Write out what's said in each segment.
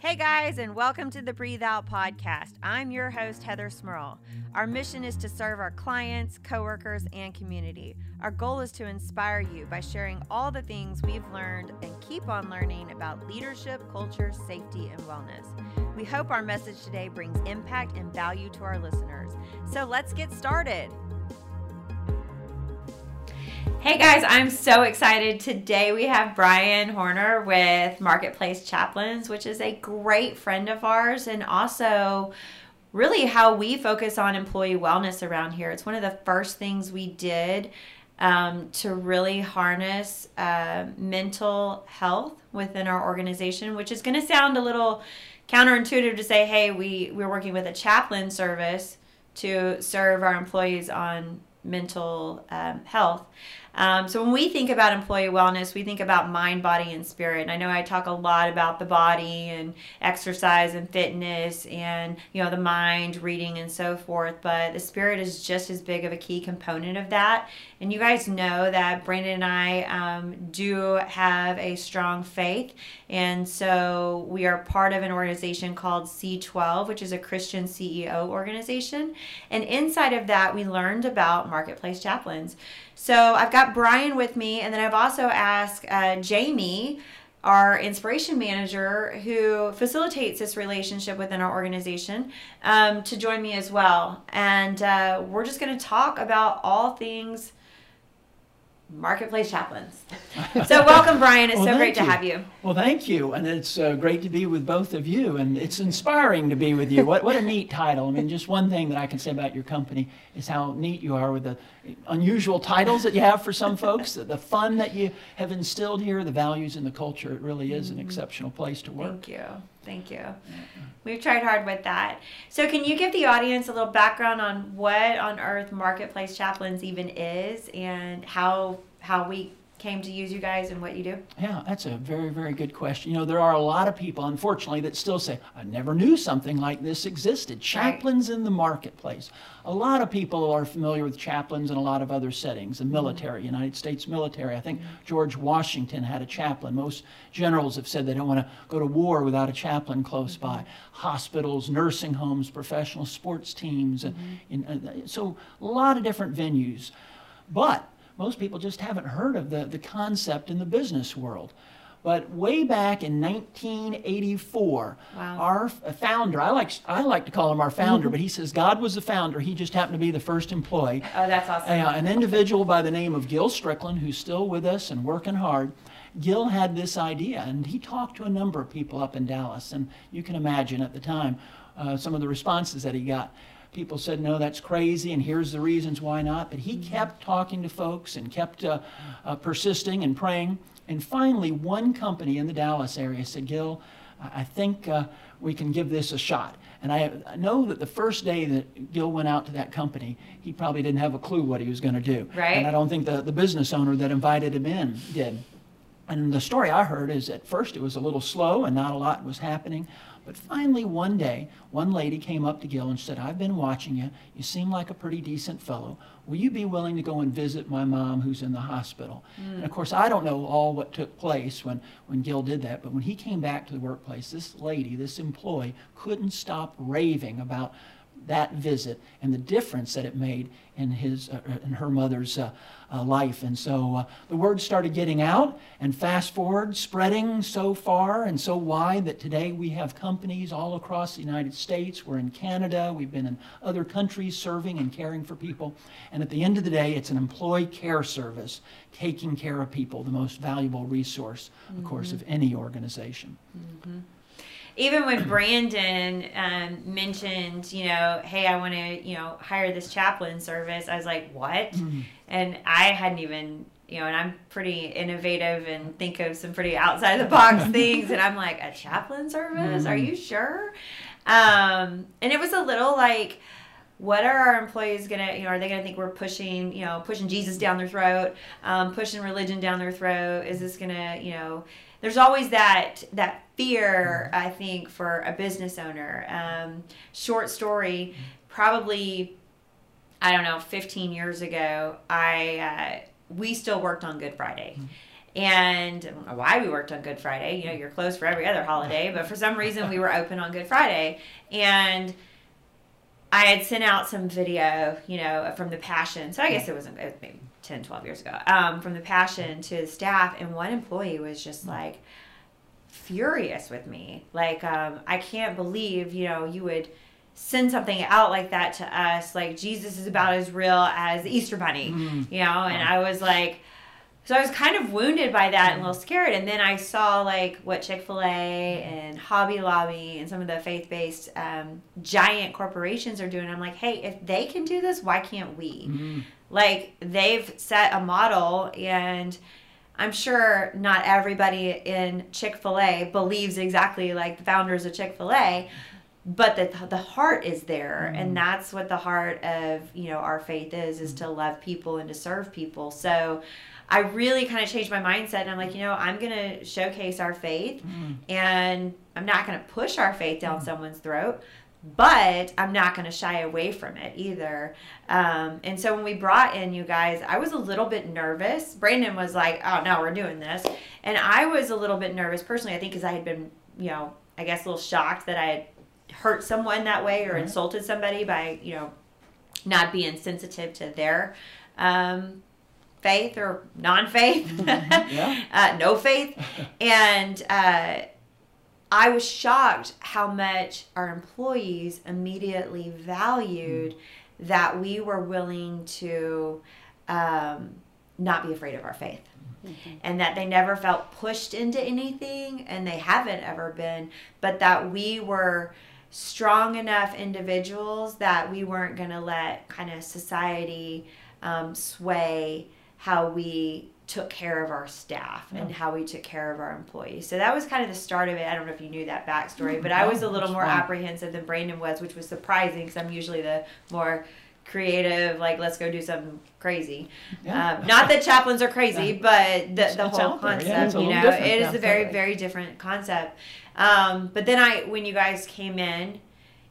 Hey guys, and welcome to the Breathe Out podcast. I'm your host, Heather Smurl. Our mission is to serve our clients, coworkers, and community. Our goal is to inspire you by sharing all the things we've learned and keep on learning about leadership, culture, safety, and wellness. We hope our message today brings impact and value to our listeners. So let's get started. Hey guys, I'm so excited. Today we have Brian Horner with Marketplace Chaplains, which is a great friend of ours and also really how we focus on employee wellness around here. It's one of the first things we did um, to really harness uh, mental health within our organization, which is going to sound a little counterintuitive to say, hey, we, we're working with a chaplain service to serve our employees on mental um, health. Um, so when we think about employee wellness, we think about mind, body, and spirit. And I know I talk a lot about the body and exercise and fitness and you know the mind, reading, and so forth. But the spirit is just as big of a key component of that. And you guys know that Brandon and I um, do have a strong faith, and so we are part of an organization called C12, which is a Christian CEO organization. And inside of that, we learned about marketplace chaplains. So I've got Brian with me, and then I've also asked uh, Jamie, our inspiration manager, who facilitates this relationship within our organization, um, to join me as well. And uh, we're just going to talk about all things Marketplace Chaplains. So, welcome, Brian. It's well, so great you. to have you. Well, thank you. And it's uh, great to be with both of you. And it's inspiring to be with you. What, what a neat title. I mean, just one thing that I can say about your company is how neat you are with the unusual titles that you have for some folks, the, the fun that you have instilled here, the values and the culture. It really is an exceptional place to work. Thank you. Thank you. We've tried hard with that. So, can you give the audience a little background on what on earth Marketplace Chaplains even is and how how we came to use you guys and what you do? Yeah, that's a very, very good question. You know, there are a lot of people, unfortunately, that still say, I never knew something like this existed. Chaplains right. in the marketplace. A lot of people are familiar with chaplains in a lot of other settings. The mm-hmm. military, mm-hmm. United States military. I think George Washington had a chaplain. Most generals have said they don't want to go to war without a chaplain close mm-hmm. by. Hospitals, nursing homes, professional sports teams. Mm-hmm. And, and, so a lot of different venues. But most people just haven't heard of the, the concept in the business world. But way back in 1984, wow. our founder, I like, I like to call him our founder, mm-hmm. but he says God was the founder. He just happened to be the first employee. Oh, that's awesome. Uh, an individual by the name of Gil Stricklin, who's still with us and working hard. Gil had this idea, and he talked to a number of people up in Dallas. And you can imagine at the time uh, some of the responses that he got people said, no, that's crazy, and here's the reasons why not. But he mm-hmm. kept talking to folks and kept uh, uh, persisting and praying. And finally, one company in the Dallas area said, Gil, I think uh, we can give this a shot. And I, I, know that the first day that Gil went out to that company, he probably didn't have a clue what he was going to do. Right. And I don't think the, the business owner that invited him in did. And the story I heard is at first it was a little slow and not a lot was happening. But finally, one day, one lady came up to Gil and said, I've been watching you. You seem like a pretty decent fellow. Will you be willing to go and visit my mom who's in the hospital? Mm. And of course, I don't know all what took place when, when Gil did that, but when he came back to the workplace, this lady, this employee, couldn't stop raving about that visit and the difference that it made in his uh, in her mother's uh, uh, life. And so uh, the word started getting out, and fast forward, spreading so far and so wide that today we have companies all across the United States. We're in Canada. We've been in other countries serving and caring for people. And at the end of the day, it's an employee care service taking care of people, the most valuable resource, of mm-hmm. course, of any organization. Mm-hmm even when Brandon um, mentioned, you know, hey, I want to, you know, hire this chaplain service, I was like, what? Mm-hmm. And I hadn't even, you know, and I'm pretty innovative and think of some pretty outside the box things. And I'm like, a chaplain service? Mm-hmm. Are you sure? Um, and it was a little like, what are our employees gonna you know are they gonna think we're pushing you know pushing jesus down their throat um, pushing religion down their throat is this gonna you know there's always that that fear i think for a business owner um, short story probably i don't know 15 years ago i uh, we still worked on good friday And I don't know why we worked on Good Friday. You know, you're closed for every other holiday, but for some reason we were open on Good Friday. And I had sent out some video, you know, from the Passion. So I guess it wasn't it was maybe 10, 12 years ago, um, from the Passion to the staff. And one employee was just like furious with me. Like, um, I can't believe, you know, you would send something out like that to us. Like, Jesus is about as real as the Easter Bunny, Mm. you know? And I was like, so I was kind of wounded by that and a little scared. And then I saw like what Chick Fil A and Hobby Lobby and some of the faith-based um, giant corporations are doing. I'm like, hey, if they can do this, why can't we? Mm. Like they've set a model, and I'm sure not everybody in Chick Fil A believes exactly like the founders of Chick Fil A. But the, the heart is there, mm-hmm. and that's what the heart of you know our faith is: is to love people and to serve people. So, I really kind of changed my mindset and I'm like, you know, I'm going to showcase our faith mm-hmm. and I'm not going to push our faith down mm-hmm. someone's throat, but I'm not going to shy away from it either. Um, and so when we brought in you guys, I was a little bit nervous. Brandon was like, oh, no, we're doing this. And I was a little bit nervous personally, I think, because I had been, you know, I guess a little shocked that I had hurt someone that way or insulted somebody by, you know, not being sensitive to their um, faith or non-faith, Yeah. uh, no faith, and uh, I was shocked how much our employees immediately valued that we were willing to um, not be afraid of our faith. And that they never felt pushed into anything, and they haven't ever been, but that we were strong enough individuals that we weren't going to let kind of society um, sway how we took care of our staff and how we took care of our employees. So that was kind of the start of it. I don't know if you knew that backstory, but I was a little that's more apprehensive than Brandon was, which was surprising because I'm usually the more creative, like let's go do something crazy. Yeah. Um, not that chaplains are crazy, but the, the it's whole there. Yeah, concept, you know, different. it is Yeah, a very, very different concept. Um, but then I, when you guys came in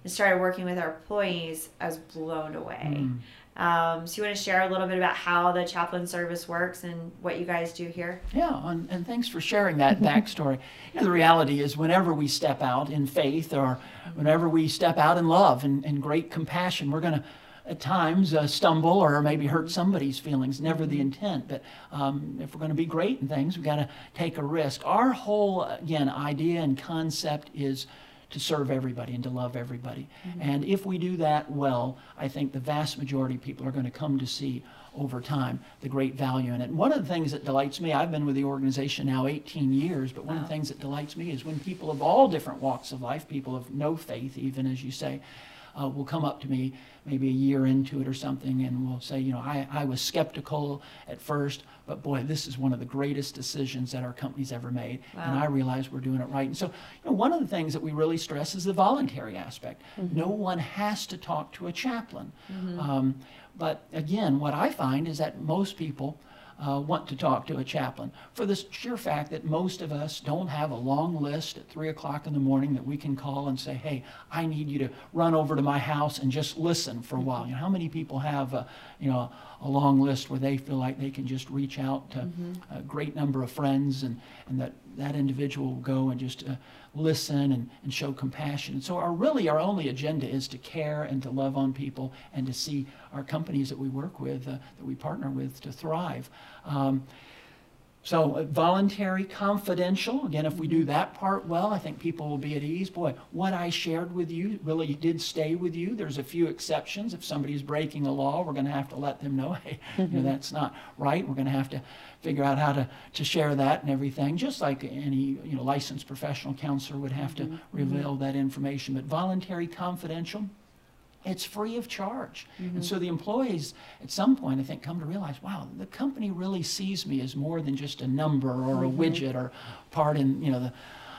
and started working with our employees, I was blown away. Mm. Um, so you want to share a little bit about how the chaplain service works and what you guys do here? Yeah, and, and thanks for sharing that backstory. You know, the reality is, whenever we step out in faith or whenever we step out in love and, and great compassion, we're going to at times uh, stumble or maybe hurt somebody's feelings. Never the intent, but um, if we're going to be great in things, we've got to take a risk. Our whole, again, idea and concept is to serve everybody and to love everybody. And if we do that well, I think the vast majority of people are going to come to see over time the great value in it. And one of the things that delights me, I've been with the organization now 18 years, but one of the things that delights me is when people of all different walks of life, people of no faith, even as you say, uh, will come up to me maybe a year into it or something and will say, you know, I, I was skeptical at first, but boy, this is one of the greatest decisions that our company's ever made. And I realize we're doing it right. And so, you know, one of the things that we really stress is the voluntary aspect. No one has to talk to a chaplain. Um, but again, what I find is that most people uh, want to talk to a chaplain for the sheer fact that most of us don't have a long list at three o'clock in the morning that we can call and say, "Hey, I need you to run over to my house and just listen for a while." You know, how many people have, a, you know, a long list where they feel like they can just reach out to a great number of friends and and that that individual will go and just uh, listen and, and show compassion. And so, our really our only agenda is to care and to love on people and to see our companies that we work with, uh, that we partner with, to thrive. Um, so uh, voluntary, confidential. Again, if we do mm-hmm. that part well, I think people will be at ease. Boy, what I shared with you really did stay with you. There's a few exceptions. If somebody's breaking a law, we're going to have to let them know, hey, you know, mm-hmm. that's not right. We're going to have to figure out how to, to share that and everything, just like any you know licensed professional counselor would have to mm-hmm. reveal that information. But voluntary, confidential. It's free of charge. And so the employees, at some point, I think, come to realize, wow, the company really sees me as more than just a number or a widget or part in, you know, the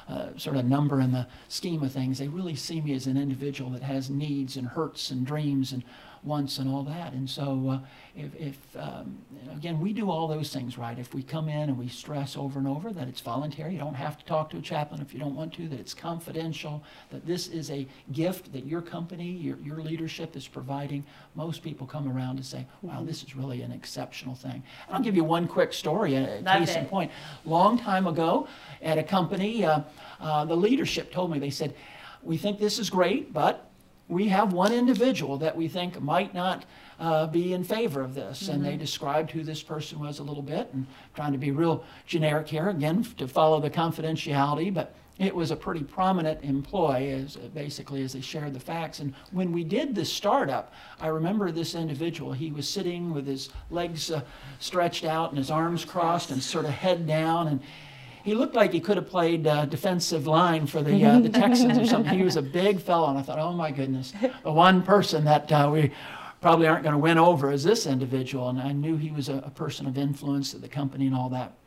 uh, sort of number in the scheme of things. They really see me as an individual that has needs and hurts and dreams. And once and all that. And so, uh, if, if um, again, we do all those things right. If we come in and we stress over and over that it's voluntary, you don't have to talk to a chaplain if you don't want to, that it's confidential, that this is a gift that your company, your, your leadership is providing, most people come around to say, wow, this is really an exceptional thing. And I'll give you one quick story, a Love case in point. Long time ago at a company, uh, uh, the leadership told me, they said, we think this is great, but we have one individual that we think might not uh, be in favor of this. And they described who this person was a little bit and trying to be real generic here, again, to follow the confidentiality, but it was a pretty prominent employee, as, basically, as they shared the facts. And when we did this startup, I remember this individual. He was sitting with his legs uh, stretched out and his arms crossed and sort of head down. And he looked like he could have played uh, defensive line for the uh, the Texans or something. He was a big fellow, and I thought, oh my goodness, the one person that uh, we probably aren't going to win over is this individual. And I knew he was a, a person of influence at the company and all that.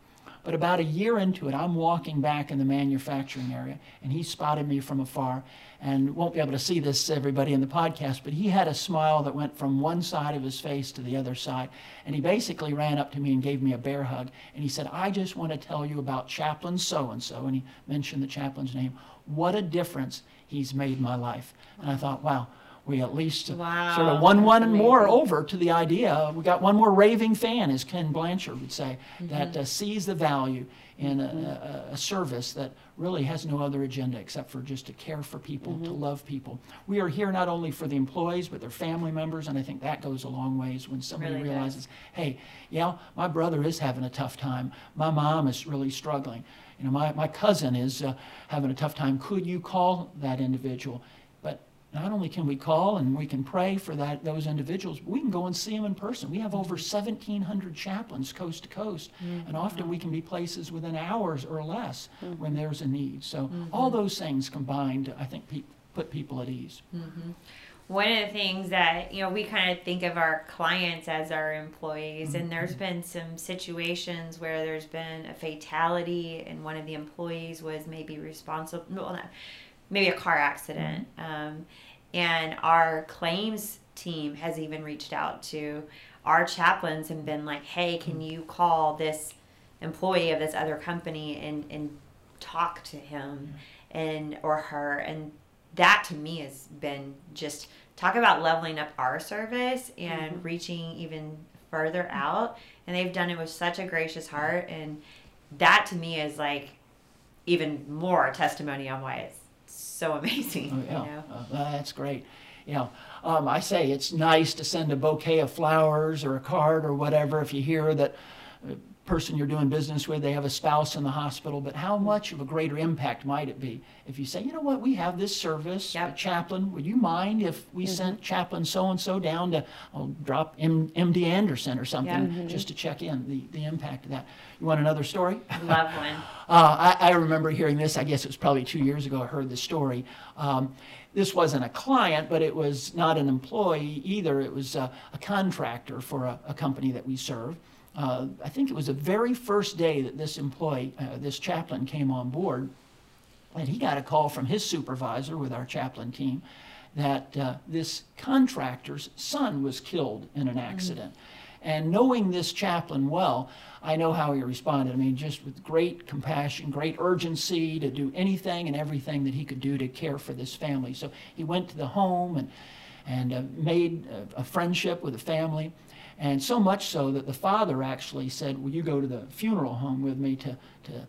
But about a year into it, I'm walking back in the manufacturing area, and he spotted me from afar. And won't be able to see this, everybody, in the podcast, but he had a smile that went from one side of his face to the other side. And he basically ran up to me and gave me a bear hug. And he said, I just want to tell you about chaplain so and so. And he mentioned the chaplain's name. What a difference he's made in my life. And I thought, wow, we at least Wow, sort of won one and more over to the idea. We got one more raving fan, as Ken Blanchard would say, that uh, sees the value in a, a, a service that really has no other agenda except for just to care for people, to love people. We are here not only for the employees, but their family members, and I think that goes a long ways when somebody Really does. realizes, hey, yeah, my brother is having a tough time. My mom is really struggling. You know, my, my cousin is uh, having a tough time. Could you call that individual? Not only can we call and we can pray for that those individuals, but we can go and see them in person. We have over 1,700 chaplains coast to coast, mm-hmm. and often we can be places within hours or less mm-hmm. when there's a need. So mm-hmm. all those things combined, I think, pe- put people at ease. one of the things that you know we kind of think of our clients as our employees and there's been some situations where there's been a fatality and one of the employees was maybe responsible well, not, maybe a car accident um, and our claims team has even reached out to our chaplains and been like hey can mm-hmm. you call this employee of this other company and and talk to him mm-hmm. and or her? And that to me has been just talk about leveling up our service and mm-hmm. reaching even further out and they've done it with such a gracious heart and that to me is like even more testimony on why it's so amazing Oh, yeah, you know Uh, that's great. You know, um, I say it's nice to send a bouquet of flowers or a card or whatever if you hear that a person you're doing business with, they have a spouse in the hospital, but how much of a greater impact might it be if you say, you know what, we have this service, a Yep. chaplain, would you mind if we sent chaplain so-and-so down to, I'll drop M- MD Anderson or something, just to check in, the, the impact of that. You want another story? love one Uh, I, I remember hearing this, I guess it was probably two years ago, I heard the story. Um, this wasn't a client, but it was not an employee either. It was uh, a contractor for a, a company that we serve. Uh, I think it was the very first day that this employee, uh, this chaplain came on board, and he got a call from his supervisor with our chaplain team that uh, this contractor's son was killed in an accident. And knowing this chaplain well, I know how he responded. I mean, just with great compassion, great urgency to do anything and everything that he could do to care for this family. So he went to the home and, and uh, made a, a friendship with the family. And so much so that the father actually said, Will you go to the funeral home with me to, to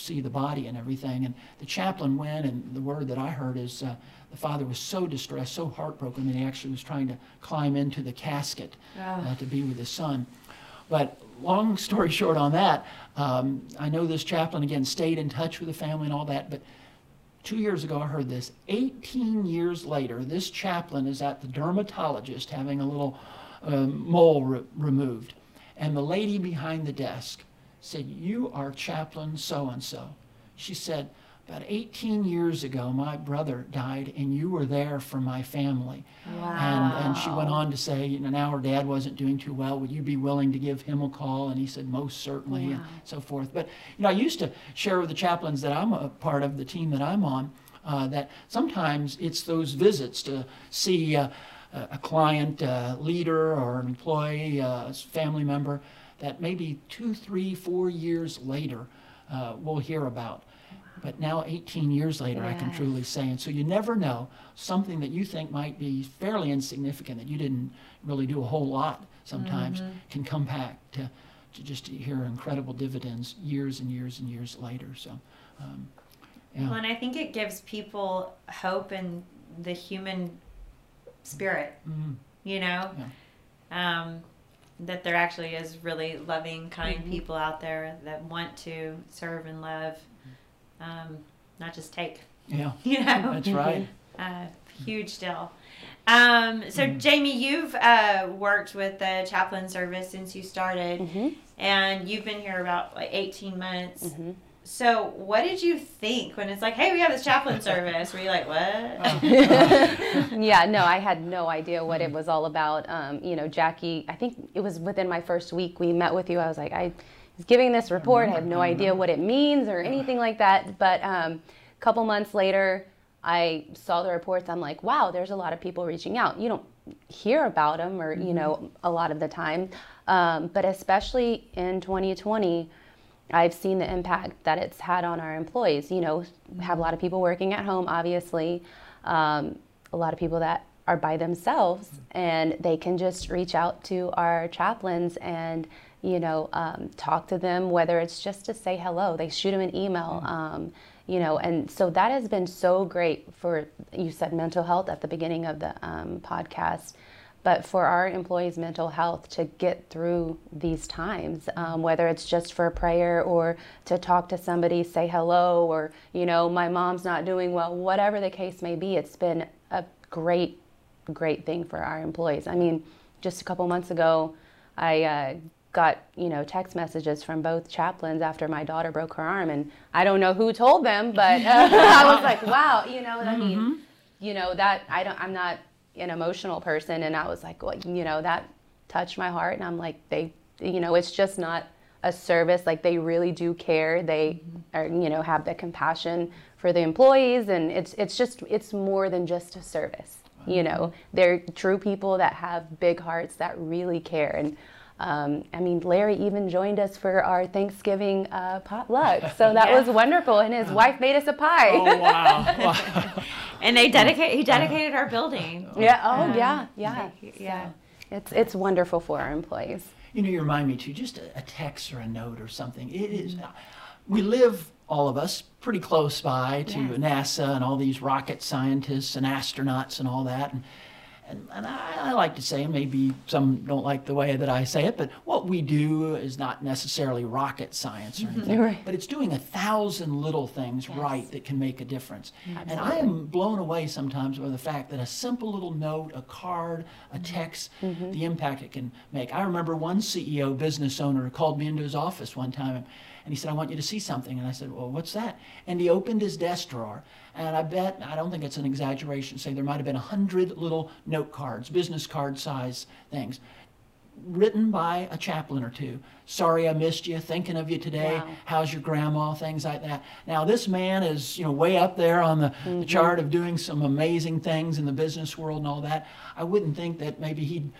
see the body and everything. And the chaplain went, and the word that I heard is uh, the father was so distressed, so heartbroken, that he actually was trying to climb into the casket uh, to be with his son. But long story short on that, um, I know this chaplain again stayed in touch with the family and all that, but two years ago I heard this. 18 years later, this chaplain is at the dermatologist having a little um, mole re- removed. And the lady behind the desk said, You are chaplain so and so. She said, About 18 years ago, my brother died, and you were there for my family. And, and she went on to say, you know, now her dad wasn't doing too well. Would you be willing to give him a call? And he said, most certainly, and so forth. But, you know, I used to share with the chaplains that I'm a part of, the team that I'm on, uh, that sometimes it's those visits to see uh, a, a client, uh, leader, or an employee, uh, family member that maybe two, three, four years later uh, we'll hear about. But now, 18 years later, I can truly say, and so you never know something that you think might be fairly insignificant that you didn't really do a whole lot sometimes can come back to, to just hear incredible dividends years and years and years later. So, um, yeah. Well, and I think it gives people hope and the human spirit, Mhm. you know? Um, that there actually is really loving, kind Mhm. people out there that want to serve and love, um, not just take, Yeah, you know? that's right. Uh, huge deal. Um, so, Mhm. Jamie, you've uh, worked with the chaplain service since you started, hmm and you've been here about like 18 months. hmm So, what did you think when it's like, hey, we have this chaplain service? Were you like, what? yeah, no, I had no idea what it was all about. Um, you know, Jackie, I think it was within my first week we met with you. I was like, I was giving this report. I have no idea what it means or anything like that. But um, a couple months later, I saw the reports. I'm like, wow, there's a lot of people reaching out. You don't hear about them, or you know, a lot of the time. Um, but especially in 2020. I've seen the impact that it's had on our employees. You know, we have a lot of people working at home, obviously, um, a lot of people that are by themselves, and they can just reach out to our chaplains and, you know, um, talk to them, whether it's just to say hello. They shoot them an email, um, you know, and so that has been so great for, you said mental health at the beginning of the um, podcast but for our employees' mental health to get through these times, um, whether it's just for prayer or to talk to somebody, say hello, or, you know, my mom's not doing well, whatever the case may be, it's been a great, great thing for our employees. I mean, just a couple months ago, I uh, got, you know, text messages from both chaplains after my daughter broke her arm, and I don't know who told them, but uh, I was like, wow, you know, I mean, you know, that I don't, I'm not an emotional person and I was like, well, you know, that touched my heart and I'm like, they, you know, it's just not a service. Like they really do care. They mm-hmm. are, you know, have the compassion for the employees and it's, it's just, it's more than just a service. You know, they're true people that have big hearts that really care. And um, I mean, Larry even joined us for our Thanksgiving uh, potluck. So that Yeah. was wonderful. And his wife made us a pie. Oh, wow. wow. and they dedicate. He dedicated our building. Yeah. Oh, Um, yeah. Yeah. yeah. So it's it's wonderful for our employees. You know, you remind me too, just a, a text or a note or something. It is, we live, all of us, pretty close by to Yes. NASA and all these rocket scientists and astronauts and all that. And, and, and I, I like to say, maybe some don't like the way that I say it, but what we do is not necessarily rocket science or mm-hmm. anything, Right. but it's doing a thousand little things right that can make a difference. Absolutely. And I am blown away sometimes by the fact that a simple little note, a card, a mm-hmm. text, mm-hmm. the impact it can make. I remember one CEO, business owner, called me into his office one time and he said, I want you to see something. And I said, Well, what's that? And he opened his desk drawer. And I bet, I don't think it's an exaggeration, say there might have been a hundred little note cards, business card size things, written by a chaplain or two. Sorry I missed you, thinking of you today. Wow. How's your grandma? Things like that. Now this man is, you know, way up there on the, the mm-hmm. chart of doing some amazing things in the business world and all that. I wouldn't think that maybe he'd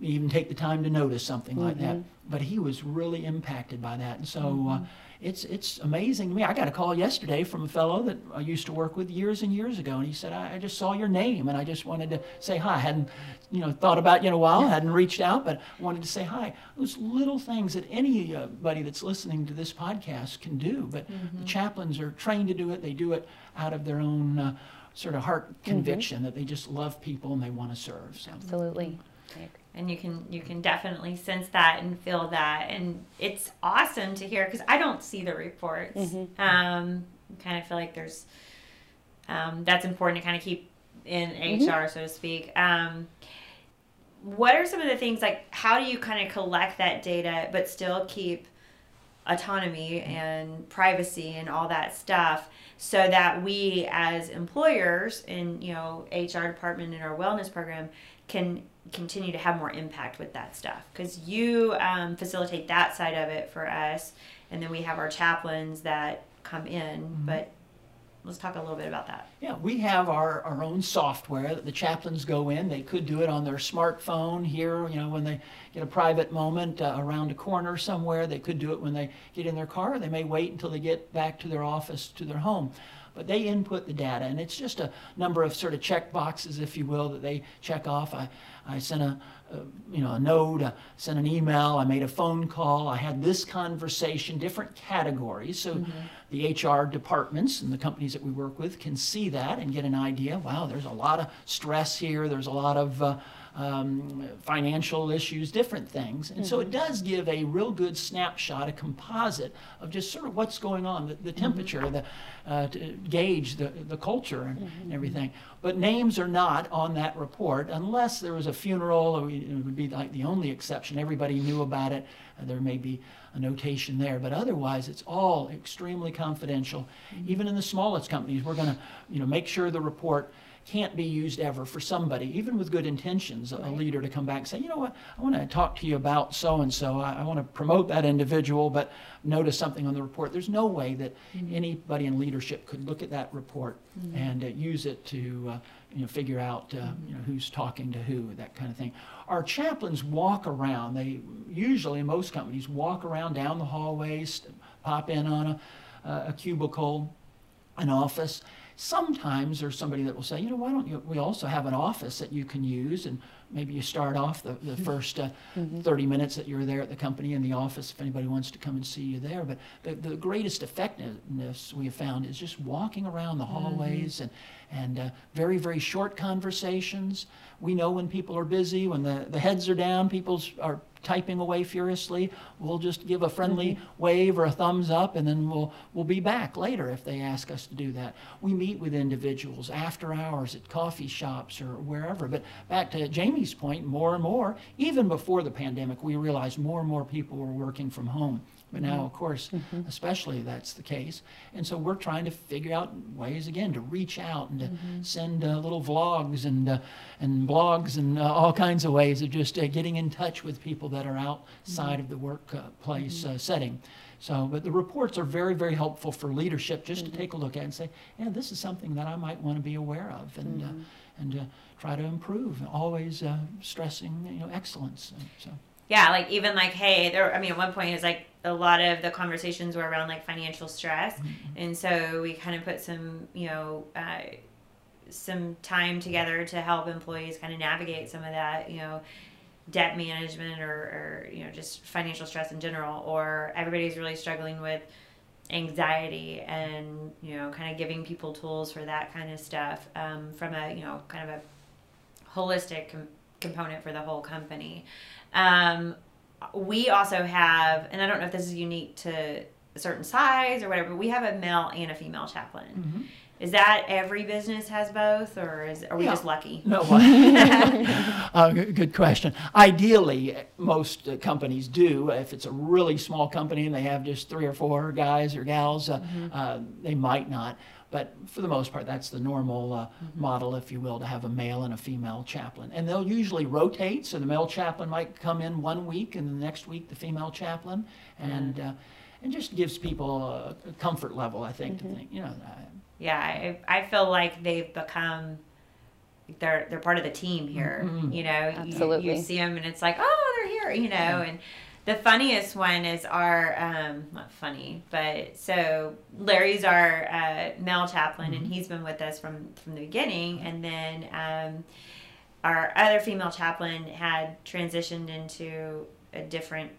even take the time to notice something like that. Mm-hmm. But he was really impacted by that, and so uh, it's it's amazing to me. I got a call yesterday from a fellow that I used to work with years and years ago, and he said, "I, I just saw your name, and I just wanted to say hi. I hadn't, you know, thought about you in a while, hadn't reached out, but wanted to say hi." Those little things that anybody that's listening to this podcast can do, but the chaplains are trained to do it. They do it out of their own. Uh, Sort of heart conviction that they just love people and they want to serve. So. Absolutely. And you can you can definitely sense that and feel that and it's awesome to hear because i don't see the reports Mm-hmm. um kind of feel like there's um that's important to kind of keep in Mm-hmm. hr so to speak um what are some of the things like how do you kind of collect that data but still keep autonomy and privacy and all that stuff so that we as employers in you know hr department in our wellness program can continue to have more impact with that stuff because you um, facilitate that side of it for us and then we have our chaplains that come in but let's talk a little bit about that. Yeah, we have our, our own software that the chaplains go in. They could do it on their smartphone here, you know, when they get a private moment uh, around a corner somewhere. They could do it when they get in their car. They may wait until they get back to their office, to their home. But they input the data, and it's just a number of sort of check boxes, if you will, that they check off. I, I sent a, a you know a note, I sent an email, I made a phone call, I had this conversation, different categories. So Mm-hmm. the HR departments and the companies that we work with can see that and get an idea. Wow, there's a lot of stress here. There's a lot of uh, um, financial issues, different things. And so it does give a real good snapshot, a composite of just sort of what's going on, the, the temperature, the, uh, to gauge the, the culture and, and everything. But names are not on that report unless there was a funeral, or it would be like the only exception. Everybody knew about it. Uh, there may be a notation there, but otherwise it's all extremely confidential. Even in the smallest companies, we're going to, you know, make sure the report can't be used ever for somebody, even with good intentions, a leader to come back and say, you know what, I want to talk to you about so and so. I, I want to promote that individual, but notice something on the report. There's no way that anybody in leadership could look at that report and uh, use it to, uh, you know, figure out, uh, you know, who's talking to who, that kind of thing. Our chaplains walk around. They usually, in most companies, walk around down the hallways, pop in on a, a cubicle, an office. Sometimes there's somebody that will say, you know, why don't you, we also have an office that you can use and maybe you start off the, the first uh, 30 minutes that you're there at the company in the office if anybody wants to come and see you there. But the, the greatest effectiveness we have found is just walking around the hallways and, and uh, very, very short conversations. We know when people are busy, when the, the heads are down, people are typing away furiously. We'll just give a friendly mm-hmm. wave or a thumbs up, and then we'll we'll be back later if they ask us to do that. We meet with individuals after hours at coffee shops or wherever. But back to Jamie's point, more and more, even before the pandemic, we realized more and more people were working from home. But now, of course, especially that's the case. And so we're trying to figure out ways again to reach out and to send uh, little vlogs and uh, and blogs and uh, all kinds of ways of just uh, getting in touch with people that are outside of the workplace uh, setting. So, but the reports are very, very helpful for leadership just to take a look at and say, yeah, this is something that I might want to be aware of and uh, and uh, try to improve. Always uh, stressing, you know, excellence. And so. Yeah, like even like, hey, there. I mean, at one point it's like a lot of the conversations were around like financial stress, and so we kind of put some, you know, uh, some time together to help employees kind of navigate some of that, you know, debt management or, or you know just financial stress in general, or everybody's really struggling with anxiety and you know kind of giving people tools for that kind of stuff um, from a you know kind of a holistic component for the whole company. Um, we also have, and I don't know if this is unique to a certain size or whatever, but we have a male and a female chaplain. Is that every business has both, or is are we Yeah. just lucky? No, uh, good good question. Ideally, most uh, companies do. If it's a really small company and they have just three or four guys or gals, uh, uh, they might not. But for the most part, that's the normal uh, model, if you will, to have a male and a female chaplain. And they'll usually rotate, so the male chaplain might come in one week, and the next week the female chaplain, and uh, and just gives people a, a comfort level, I think, to think, you know. Uh, Yeah, I, I feel like they've become they're they're part of the team here. Mm-hmm. You know, You- You, see them and it's like, oh, they're here. You know, and the funniest one is our um, not funny, but so Larry's our uh, male chaplain, Mm-hmm. and he's been with us from from the beginning, and then. Um, our other female chaplain had transitioned into a different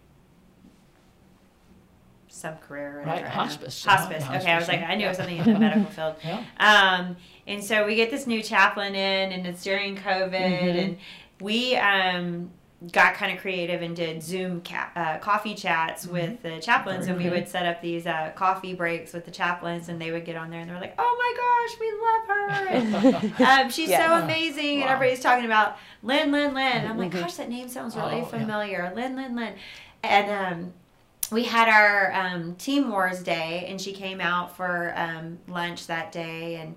sub career. Right, hospice. Hospice. Okay, I was like. I knew it was something in the medical field. yeah. Um, and so we get this new chaplain in, and it's during COVID, Mm-hmm. and we um, got kind of creative and did Zoom ca- uh, coffee chats with the chaplains, and we Mm-hmm. Would set up these uh, coffee breaks with the chaplains, and they would get on there, and they're like, "Oh my gosh, we love her! And, um, she's so Yeah. amazing!" And everybody's talking about Lynn, Lynn, Lynn. I'm like, Mhm. "Gosh, that name sounds really Oh, yeah. familiar, Lynn, Lynn, Lynn," and um, we had our um, team wars day and she came out for um, lunch that day and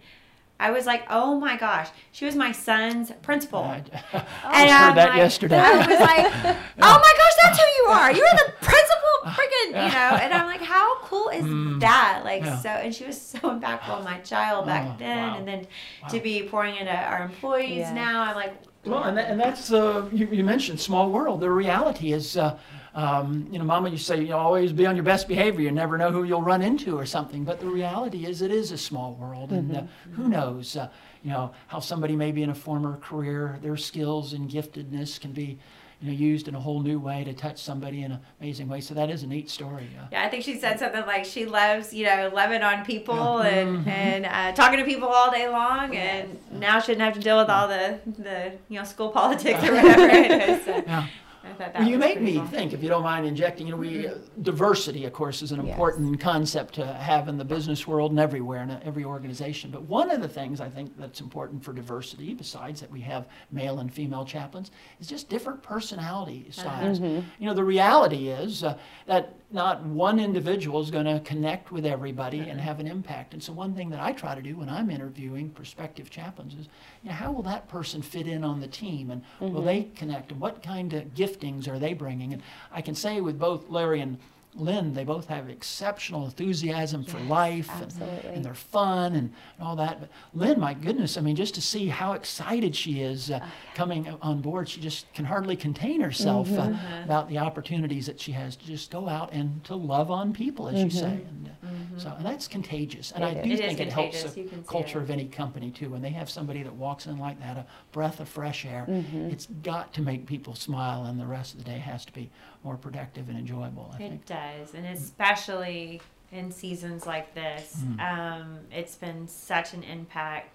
i was like oh my gosh she was my son's principal I, and I just heard I'm that like- yesterday. i was like oh my gosh that's who you are you're the principal freaking, you know, and I'm like, how cool is that? Like, Mm. Yeah. so, and she was so impactful on my child back Oh, then, wow. and then Wow. to be pouring into our employees Yeah. now, I'm like, Well, and, that, and that's, uh, you, you mentioned small world. The reality is, uh, um, you know, Mama, you say you always be on your best behavior. You never know who you'll run into or something. But the reality is, it is a small world, and uh, who knows, uh, you know, how somebody maybe in a former career, their skills and giftedness can be, you know, used in a whole new way to touch somebody in an amazing way. So that is a neat story. Uh, Yeah, I think she said something like she loves, you know, loving on people Mm-hmm. and and uh, talking to people all day long, and now shouldn't have to deal with all the the you know school politics or whatever it is. So yeah. I thought that Well, you was make me cool. think, if you don't mind injecting, you know, we, mm-hmm. uh, diversity, of course, is an Yes. important concept to have in the business world and everywhere, in every organization. But one of the things I think that's important for diversity, besides that we have male and female chaplains, is just different personality uh-huh. styles. Mm-hmm. You know, the reality is uh, that not one individual is going to connect with everybody and uh-huh. have an impact. And so, one thing that I try to do when I'm interviewing prospective chaplains is, you know, how will that person fit in on the team, and will mm-hmm. they connect, and what kind of giftings are they bringing? And I can say with both Larry and Lynn, they both have exceptional enthusiasm for life, and, absolutely. and they're fun and, and all that. But Lynn, my goodness, I mean, just to see how excited she is uh, coming on board, she just can hardly contain herself uh, about the opportunities that she has to just go out and to love on people, as you say. And uh, so, and that's contagious. And I do is. Think it helps the You can see culture it. of any company too. When they have somebody that walks in like that, a breath of fresh air, it's got to make people smile, and the rest of the day has to be more productive and enjoyable. I think. It does, and especially in seasons like this, Mm. um, it's been such an impact.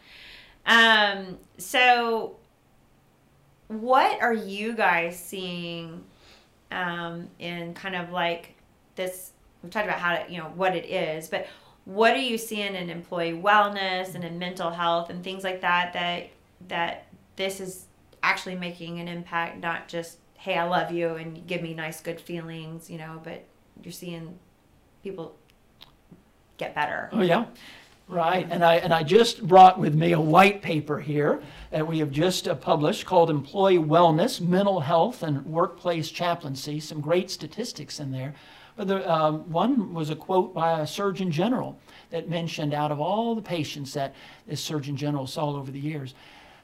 Um, so, what are you guys seeing um, in kind of like this? We've talked about how to, you know, what it is, but what are you seeing in employee wellness and in mental health and things like that? That that this is actually making an impact, not just hey, I love you and give me nice, good feelings, you know, but you're seeing people get better. Oh, yeah. Right. And I, and I just brought with me a white paper here that we have just uh, published called Employee Wellness, Mental Health, and Workplace Chaplaincy. Some great statistics in there. But the, um, one was a quote by a Surgeon General that mentioned out of all the patients that this Surgeon General saw over the years,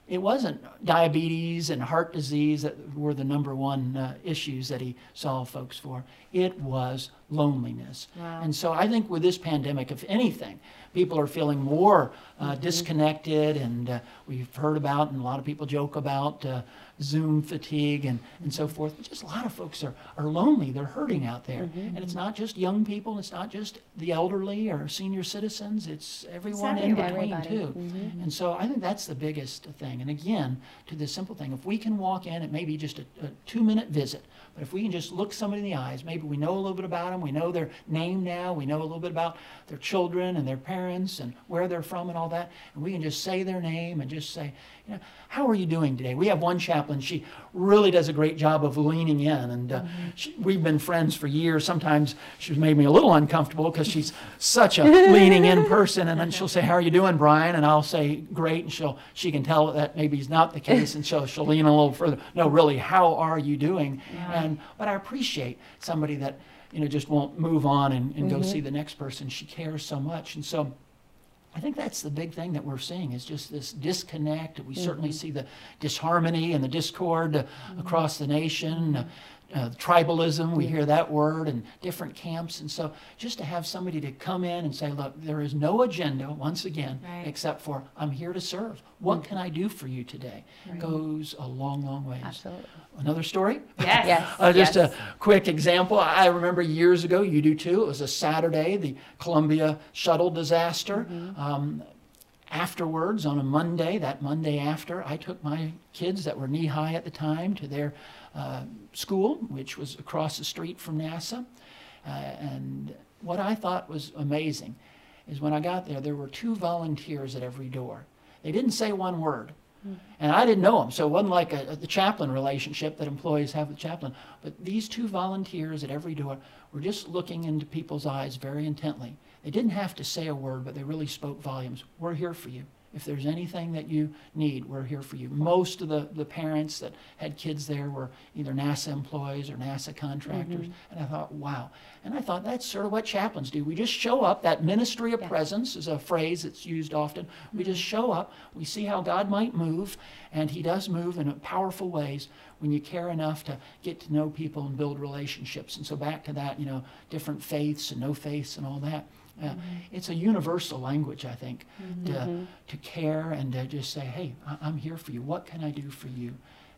it wasn't diabetes and heart disease that were the number one uh, issues that he saw folks for. It was loneliness. Wow. And so I think with this pandemic, if anything, people are feeling more uh, disconnected, and uh, we've heard about, and a lot of people joke about uh, Zoom fatigue and, and so forth. But just a lot of folks are, are lonely. They're hurting out there. Mm-hmm. And it's not just young people, it's not just the elderly or senior citizens, it's everyone in between, Everybody. too. Mm-hmm. And so I think that's the biggest thing. And again, to this simple thing, if we can walk in, it may be just a, a two minute visit, but if we can just look somebody in the eyes, maybe we know a little bit about them, we know their name now, we know a little bit about their children and their parents and where they're from and all that, and we can just say their name and just say, you know, how are you doing today? We have one chaplain, she really does a great job of leaning in, and uh, she, we've been friends for years. Sometimes she's made me a little uncomfortable because she's such a leaning in person, and then she'll say, "How are you doing, Brian?" And I'll say, "Great," and she'll she can tell that maybe is not the case, and so she'll lean a little further. No, really, how are you doing? And but I appreciate somebody that you know just won't move on and, and go see the next person. She cares so much, and so. I think that's the big thing that we're seeing is just this disconnect. We certainly see the disharmony and the discord uh, across the nation. Uh, uh, tribalism, we hear that word, and different camps. And so, just to have somebody to come in and say, Look, there is no agenda, once again, Right. except for I'm here to serve. What can I do for you today? Goes a long, long way. Absolutely. Another story? Yes. Yes. Uh, just yes. a quick example. I remember years ago, you do too. It was a Saturday, the Columbia shuttle disaster. Um, afterwards, on a Monday, that Monday after, I took my kids that were knee high at the time to their uh, school, which was across the street from NASA. Uh, and what I thought was amazing is when I got there, there were two volunteers at every door. They didn't say one word. And I didn't know them, so it wasn't like a, a- the chaplain relationship that employees have with chaplain. But these two volunteers at every door were just looking into people's eyes very intently. They didn't have to say a word, but they really spoke volumes. We're here for you. If there's anything that you need, we're here for you. Most of the, the parents that had kids there were either NASA employees or NASA contractors. Mm-hmm. And I thought, wow. And I thought that's sort of what chaplains do. We just show up. That ministry of Yeah. presence is a phrase that's used often. We mm-hmm. just show up. We see how God might move, and He does move in powerful ways when you care enough to get to know people and build relationships. And so back to that, you know, different faiths and no faiths and all that. Uh, It's a universal language, I think, to, to care and to just say, hey, I- I'm here for you. What can I do for you?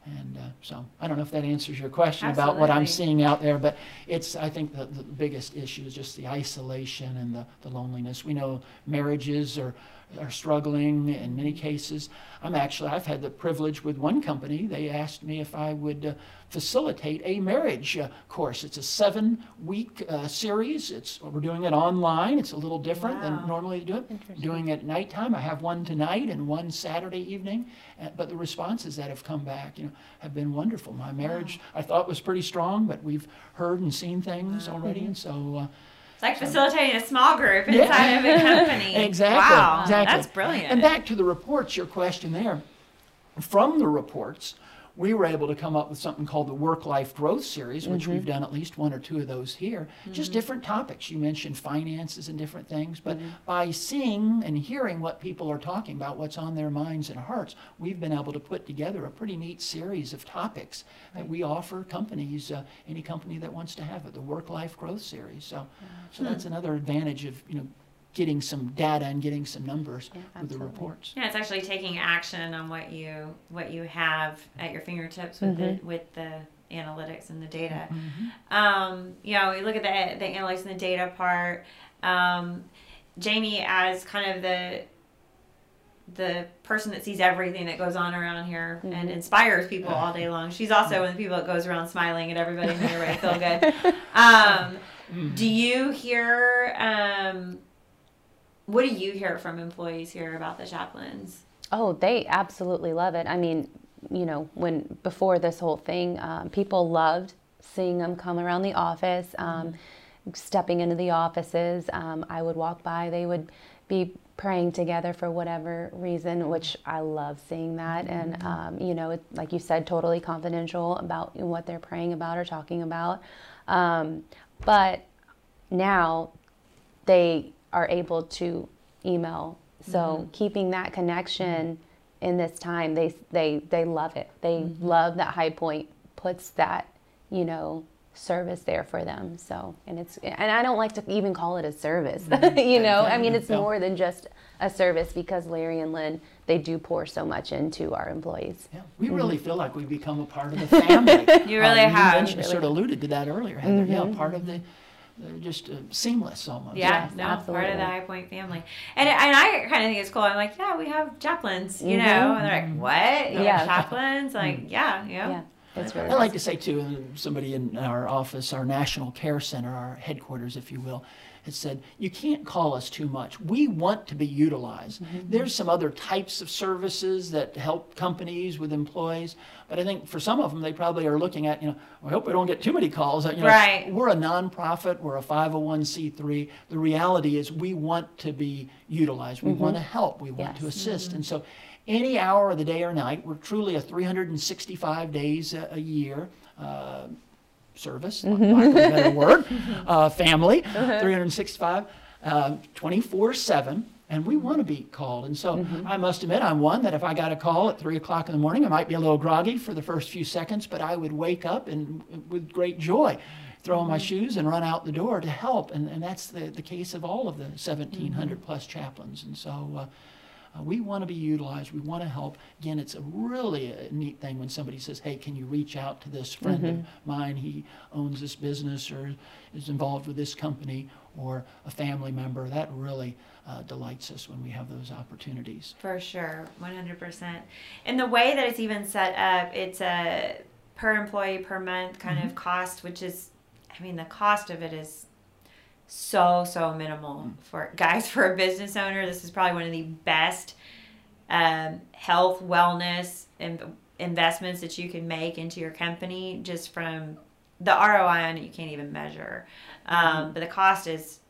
And uh, so I don't know if that answers your question about what I'm seeing out there, but it's, I think, the, the biggest issue is just the isolation and the, the loneliness. We know marriages are, are struggling in many cases. I'm actually, I've had the privilege with one company, they asked me if I would uh, facilitate a marriage uh, course. It's a seven week uh, series. It's, we're doing it online. It's a little different Wow. than normally do it. Doing it at nighttime. I have one tonight and one Saturday evening. Uh, but the responses that have come back, you know, have been wonderful. My marriage, I thought was pretty strong, but we've heard and seen things already, and so. It's like facilitating a small group Yeah. inside of a company. Exactly, Wow, exactly. that's brilliant. And back to the reports, your question there. From the reports, we were able to come up with something called the Work Life Growth Series, which mm-hmm. we've done at least one or two of those here. Just mm-hmm. different topics. You mentioned finances and different things, but mm-hmm. by seeing and hearing what people are talking about, what's on their minds and hearts, we've been able to put together a pretty neat series of topics that we offer companies, uh, any company that wants to have it, the Work Life Growth Series. So, so that's hmm. another advantage of you know getting some data and getting some numbers Yeah, with the reports. Yeah, it's actually taking action on what you what you have at your fingertips with the with the analytics and the data. Um, you know, we look at the the analytics and the data part. Um, Jamie as kind of the the person that sees everything that goes on around here and inspires people all day long. She's also one of the people that goes around smiling at everybody and making everybody feel good. Um, do you hear um, what do you hear from employees here about the chaplains? Oh, they absolutely love it. I mean, you know, when before this whole thing, um, people loved seeing them come around the office, um, stepping into the offices. Um, I would walk by, they would be praying together for whatever reason, which I love seeing that. And, um, you know, it, like you said, totally confidential about what they're praying about or talking about. Um, but now they are able to email. So mm-hmm. keeping that connection mm-hmm. in this time, they they they love it. They mm-hmm. love that High Point puts that you know service there for them. So and it's and I don't like to even call it a service. you know, I mean it's Yeah. more than just a service because Larry and Lynn they do pour so much into our employees. Yeah, we really feel like we've become a part of the family. You really Um, have. You mentioned, sort of alluded to that earlier, Heather. Yeah, part of the, they're just uh, seamless almost. Yeah, Yes, no, part of the High Point family, and and I kind of think it's cool. I'm like, yeah, we have chaplains, you know, and they're like, what? You Yeah. have chaplains? Like, yeah, yeah. Yeah, it's really I like to say too, uh, somebody in our office, our National Care Center, our headquarters, if you will, has said, you can't call us too much. We want to be utilized. Mm-hmm. There's some other types of services that help companies with employees, but I think for some of them, they probably are looking at, you know, I hope we don't get too many calls. You know, Right. We're a nonprofit, we're a 501c3. The reality is we want to be utilized. We mm-hmm. want to help, we want to Yes. assist. Mm-hmm. And so any hour of the day or night, we're truly a 365 days a, a year uh, service, for lack of a better word, uh, family, 365, um, 24 7. And we want to be called. And so I must admit, I'm one that if I got a call at 3 o'clock in the morning, I might be a little groggy for the first few seconds, but I would wake up and with great joy throw on my shoes and run out the door to help. And, and that's the, the case of all of the 1,700 plus chaplains. And so uh, uh, we want to be utilized. We want to help. Again, it's a really a neat thing when somebody says, "Hey, can you reach out to this friend of mine? He owns this business or is involved with this company or a family member." That really uh, delights us when we have those opportunities. For sure, one hundred percent. And the way that it's even set up, it's a per employee per month kind of cost, which is, I mean, the cost of it is so so minimal for guys for a business owner. This is probably one of the best um, health wellness and investments that you can make into your company just from the ROI on it you can't even measure. Um, But the cost is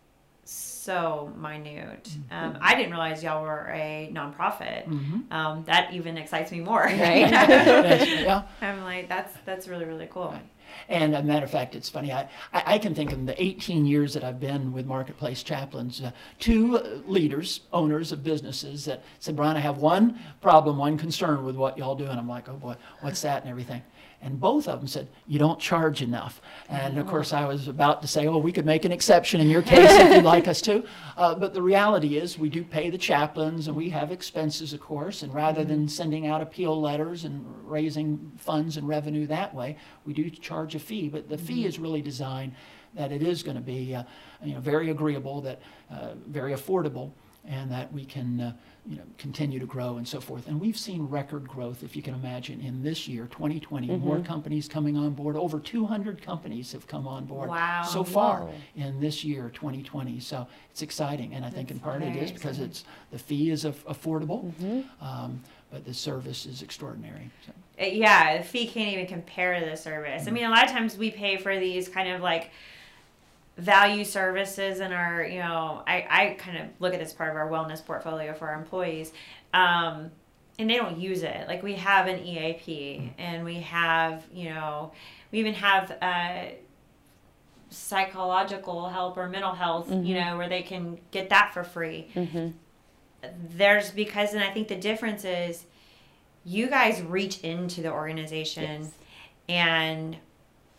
so minute. Mm-hmm. Um, I didn't realize y'all were a nonprofit. Um, that even excites me more. Right. Yeah. I'm like, that's that's really really cool. Right. And a matter of fact, it's funny. I, I I can think of the 18 years that I've been with Marketplace Chaplains, uh, two uh, leaders, owners of businesses that said, Brian, I have one problem, one concern with what y'all do. And I'm like, oh boy, what's that and everything. And both of them said, you don't charge enough. And of course, I was about to say, oh, we could make an exception in your case if you'd like us to. Uh, but the reality is, we do pay the chaplains and we have expenses, of course. And rather than sending out appeal letters and raising funds and revenue that way, we do charge a fee. But the fee is really designed that it is going to be, uh, you know, very agreeable, that uh, very affordable, and that we can, uh, you know, continue to grow and so forth. And we've seen record growth, if you can imagine, in this year, 2020. Mm-hmm. More companies coming on board. Over 200 companies have come on board Wow. so far Whoa. in this year, 2020. So it's exciting, and I think in part it very is because it's the fee is aff- affordable, mm-hmm. um, but the service is extraordinary. So. Yeah, the fee can't even compare to the service. I mm. mean, a lot of times we pay for these kind of like value services and our, you know, I, I kind of look at this part of our wellness portfolio for our employees. Um, and they don't use it. Like we have an EAP and we have, you know, we even have uh, psychological help or mental health, you know, where they can get that for free. There's because, and I think the difference is you guys reach into the organization Yes. and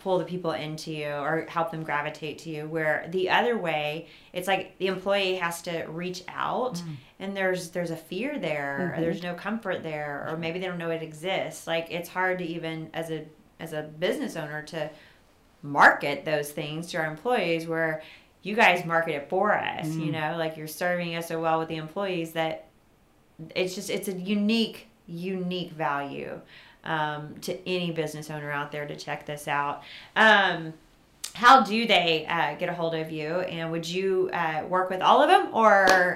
pull the people into you or help them gravitate to you where the other way it's like the employee has to reach out mm. and there's there's a fear there or mm-hmm. there's no comfort there or maybe they don't know it exists. Like it's hard to even as a as a business owner to market those things to our employees where you guys market it for us you mm. know? Like you're serving us so well with the employees that it's just it's a unique unique value um, to any business owner out there to check this out. Um, how do they uh, get a hold of you? And would you uh, work with all of them or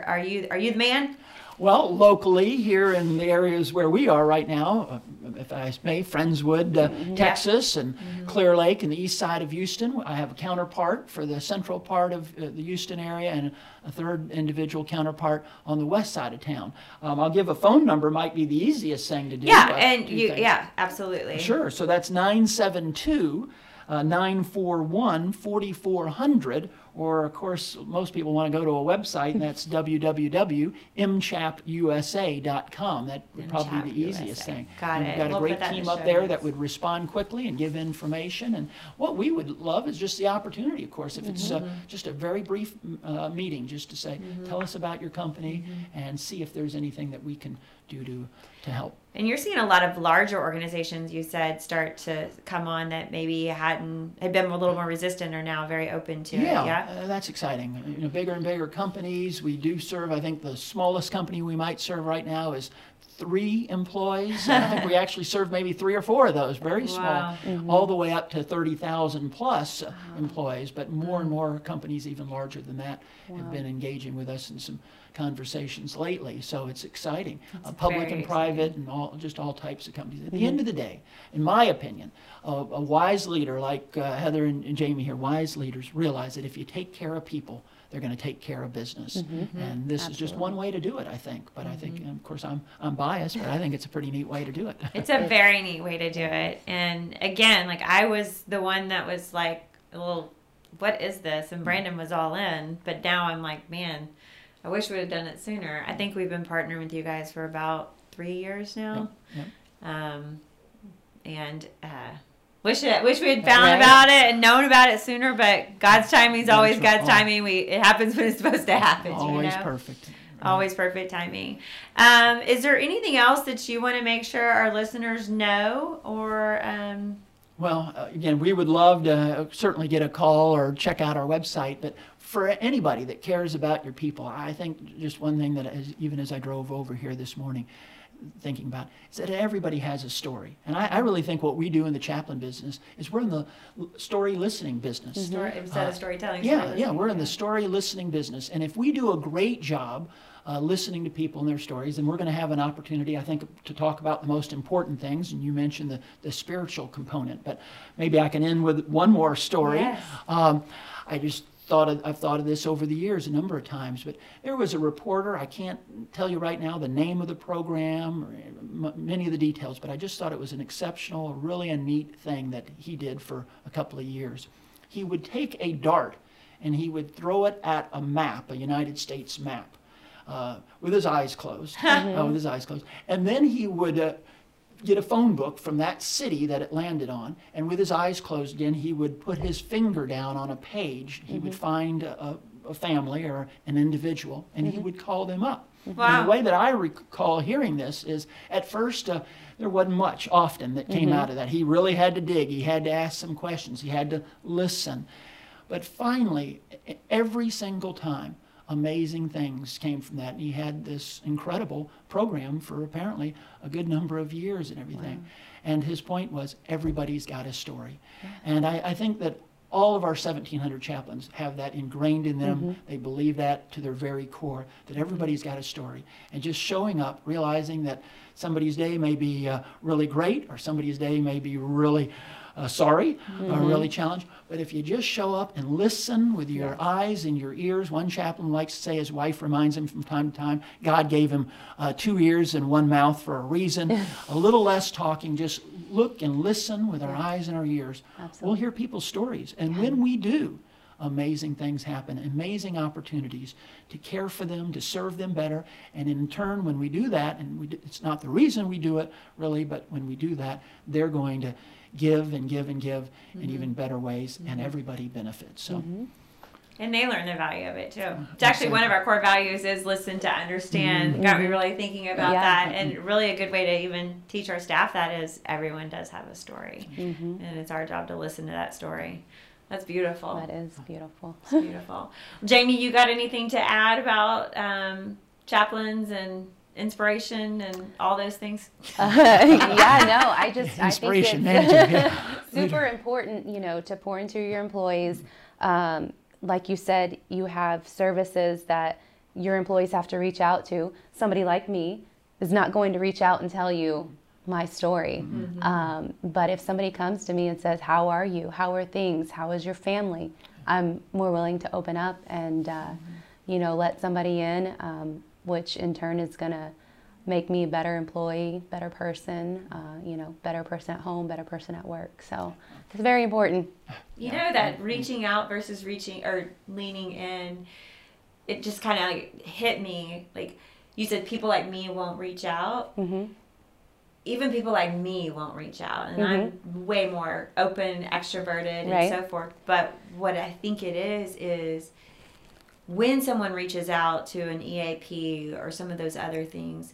are you are you the man Well, locally here in the areas where we are right now, if I may, Friendswood, uh, Texas, and Clear Lake, and the east side of Houston. I have a counterpart for the central part of uh, the Houston area, and a third individual counterpart on the west side of town. Um, I'll give a phone number; might be the easiest thing to do. yeah and you things. yeah absolutely Sure. So that's 972 uh, 941 4400. Or, of course, most people want to go to a website, and that's www.mchapusa.com. That would probably be the easiest USA. thing. Got. We've got a We'll great put that in team up there notes. that would respond quickly and give information. And what we would love is just the opportunity, of course, if it's uh, Mm-hmm. just a very brief uh, meeting, just to say, tell us about your company Mm-hmm. and see if there's anything that we can do to, to help. And you're seeing a lot of larger organizations, you said, start to come on that maybe hadn't had been a little more resistant or now very open to Yeah, it. Yeah. uh, that's exciting. You know, bigger and bigger companies. We do serve. I think the smallest company we might serve right now is three employees. I think we actually serve maybe three or four of those, very Wow. small, all the way up to thirty thousand plus uh, employees. But more and more companies, even larger than that, have been engaging with us in some conversations lately. So it's exciting. Uh, public and private, and all just all types of companies. At the end mm-hmm. of the day, in my opinion, a, a wise leader like uh, Heather and, and Jamie here, wise leaders realize that if you take care of people, they're going to take care of business. Mm-hmm. Mm-hmm. And this is just one way to do it, I think. But I think, of course, I'm I'm biased, but I think it's a pretty neat way to do it. It's a very neat way to do it. And again, like I was the one that was like a little, what is this? And Brandon was all in. But now I'm like, man, I wish we would have done it sooner. I think we've been partnering with you guys for about three years now. Yep, Um, and uh, wish it, wish we had found Right. about it and known about it sooner. But God's timing is always right. God's timing. We it happens when it's supposed to happen. Always you know? perfect. Always perfect timing. Um, is there anything else that you want to make sure our listeners know, or um, Well, uh, again, we would love to certainly get a call or check out our website, but for anybody that cares about your people, I think just one thing that as, even as I drove over here this morning, thinking about is that everybody has a story. And I, I really think what we do in the chaplain business is we're in the story listening business. story, instead of storytelling? Yeah, story yeah, we're in the story listening business. And if we do a great job uh, listening to people and their stories, then we're going to have an opportunity, I think, to talk about the most important things. And you mentioned the, the spiritual component, but maybe I can end with one more story. Yes. Um, I just thought of, I've thought of this over the years a number of times, but there was a reporter, I can't tell you right now the name of the program or many of the details, but I just thought it was an exceptional, really a neat thing that he did for a couple of years. He would take a dart and he would throw it at a map, a United States map, uh, with his eyes closed, uh, with his eyes closed, and then he would uh, get a phone book from that city that it landed on, and with his eyes closed again, he would put his finger down on a page. He would mm-hmm. find a, a family or an individual, and he mm-hmm. would call them up. And the way that I recall hearing this is at first uh, there wasn't much often that came mm-hmm. out of that. He really had to dig, he had to ask some questions, he had to listen. But finally, every single time, amazing things came from that. And he had this incredible program for apparently a good number of years and everything. And his point was everybody's got a story. And I, I think that all of our 1,700 chaplains have that ingrained in them. They believe that to their very core, that everybody's got a story. And just showing up, realizing that somebody's day may be uh, really great or somebody's day may be really uh, sorry or really challenged. But if you just show up and listen with your eyes and your ears, one chaplain likes to say his wife reminds him from time to time, God gave him uh, two ears and one mouth for a reason. a little less talking, just look and listen with our eyes and our ears. We'll hear people's stories. And when we do, amazing things happen, amazing opportunities to care for them, to serve them better. And in turn, when we do that, and we, it's not the reason we do it really, but when we do that, they're going to give and give and give in mm-hmm. even better ways, and mm-hmm. everybody benefits. So, mm-hmm. And they learn the value of it too. Oh, it's actually one of our core values is listen to understand. Got me really thinking about Yeah. that, and really a good way to even teach our staff that is everyone does have a story, and it's our job to listen to that story. That's beautiful. That is beautiful. It's beautiful. Jamie, you got anything to add about um, chaplains and inspiration and all those things? yeah, no, I just I think inspiration, it's manager. Yeah. super important, you know, to pour into your employees. Um, like you said, you have services that your employees have to reach out to. Somebody like me is not going to reach out and tell you my story. Um, but if somebody comes to me and says, "How are you? How are things? How is your family?" I'm more willing to open up and, uh, you know, let somebody in, um, which in turn is going to make me a better employee, better person, uh, you know, better person at home, better person at work. So it's very important. You know that reaching out versus reaching or leaning in, it just kind of like hit me. Like you said, people like me won't reach out. hmm Even people like me won't reach out, and I'm way more open, extroverted, Right. and so forth. But what I think it is is when someone reaches out to an EAP or some of those other things,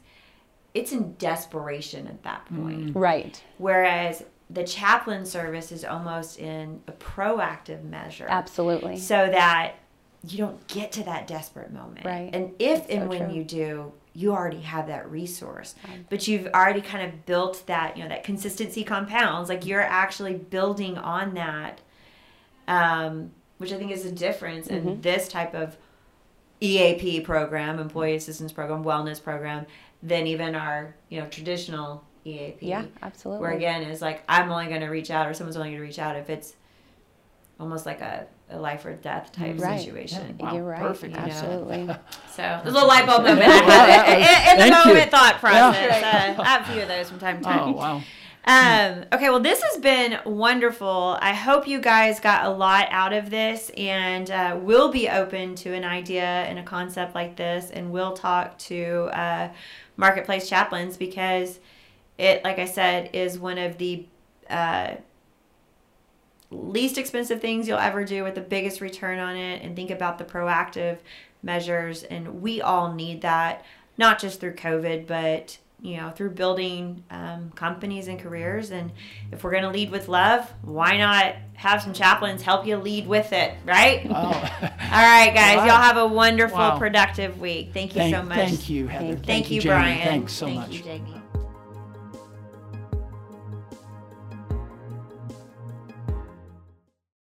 it's in desperation at that point. Right. Whereas the chaplain service is almost in a proactive measure. Absolutely. So that you don't get to that desperate moment. Right. And if That's and so when true. you do, you already have that resource. But you've already kind of built that, you know, that consistency compounds. Like you're actually building on that. Um, which I think is a difference Mm-hmm. in this type of EAP program, employee assistance program, wellness program, than even our, you know, traditional EAP. Yeah, absolutely. Where again is like I'm only going to reach out, or someone's only going to reach out if it's almost like a, a life or death type Right. situation. Wow, You're right. perfect. You know. Absolutely. So there's a little light bulb moment in, in the Thank you. moment thought Yeah. process. Uh, I have a few of those from time to time. Oh, wow. Um, okay, well, this has been wonderful. I hope you guys got a lot out of this and uh, will be open to an idea and a concept like this. And we'll talk to uh, marketplace chaplains because it, like I said, is one of the uh, least expensive things you'll ever do with the biggest return on it. And think about the proactive measures. And we all need that, not just through COVID, but you know, through building um, companies and careers. And if we're going to lead with love, why not have some chaplains help you lead with it, right? Wow. All right, guys. Wow. Y'all have a wonderful, Wow. productive week. Thank you thank, so much. thank you, Heather. Thank Thank you, Jamie. Brian. Thanks so much. you.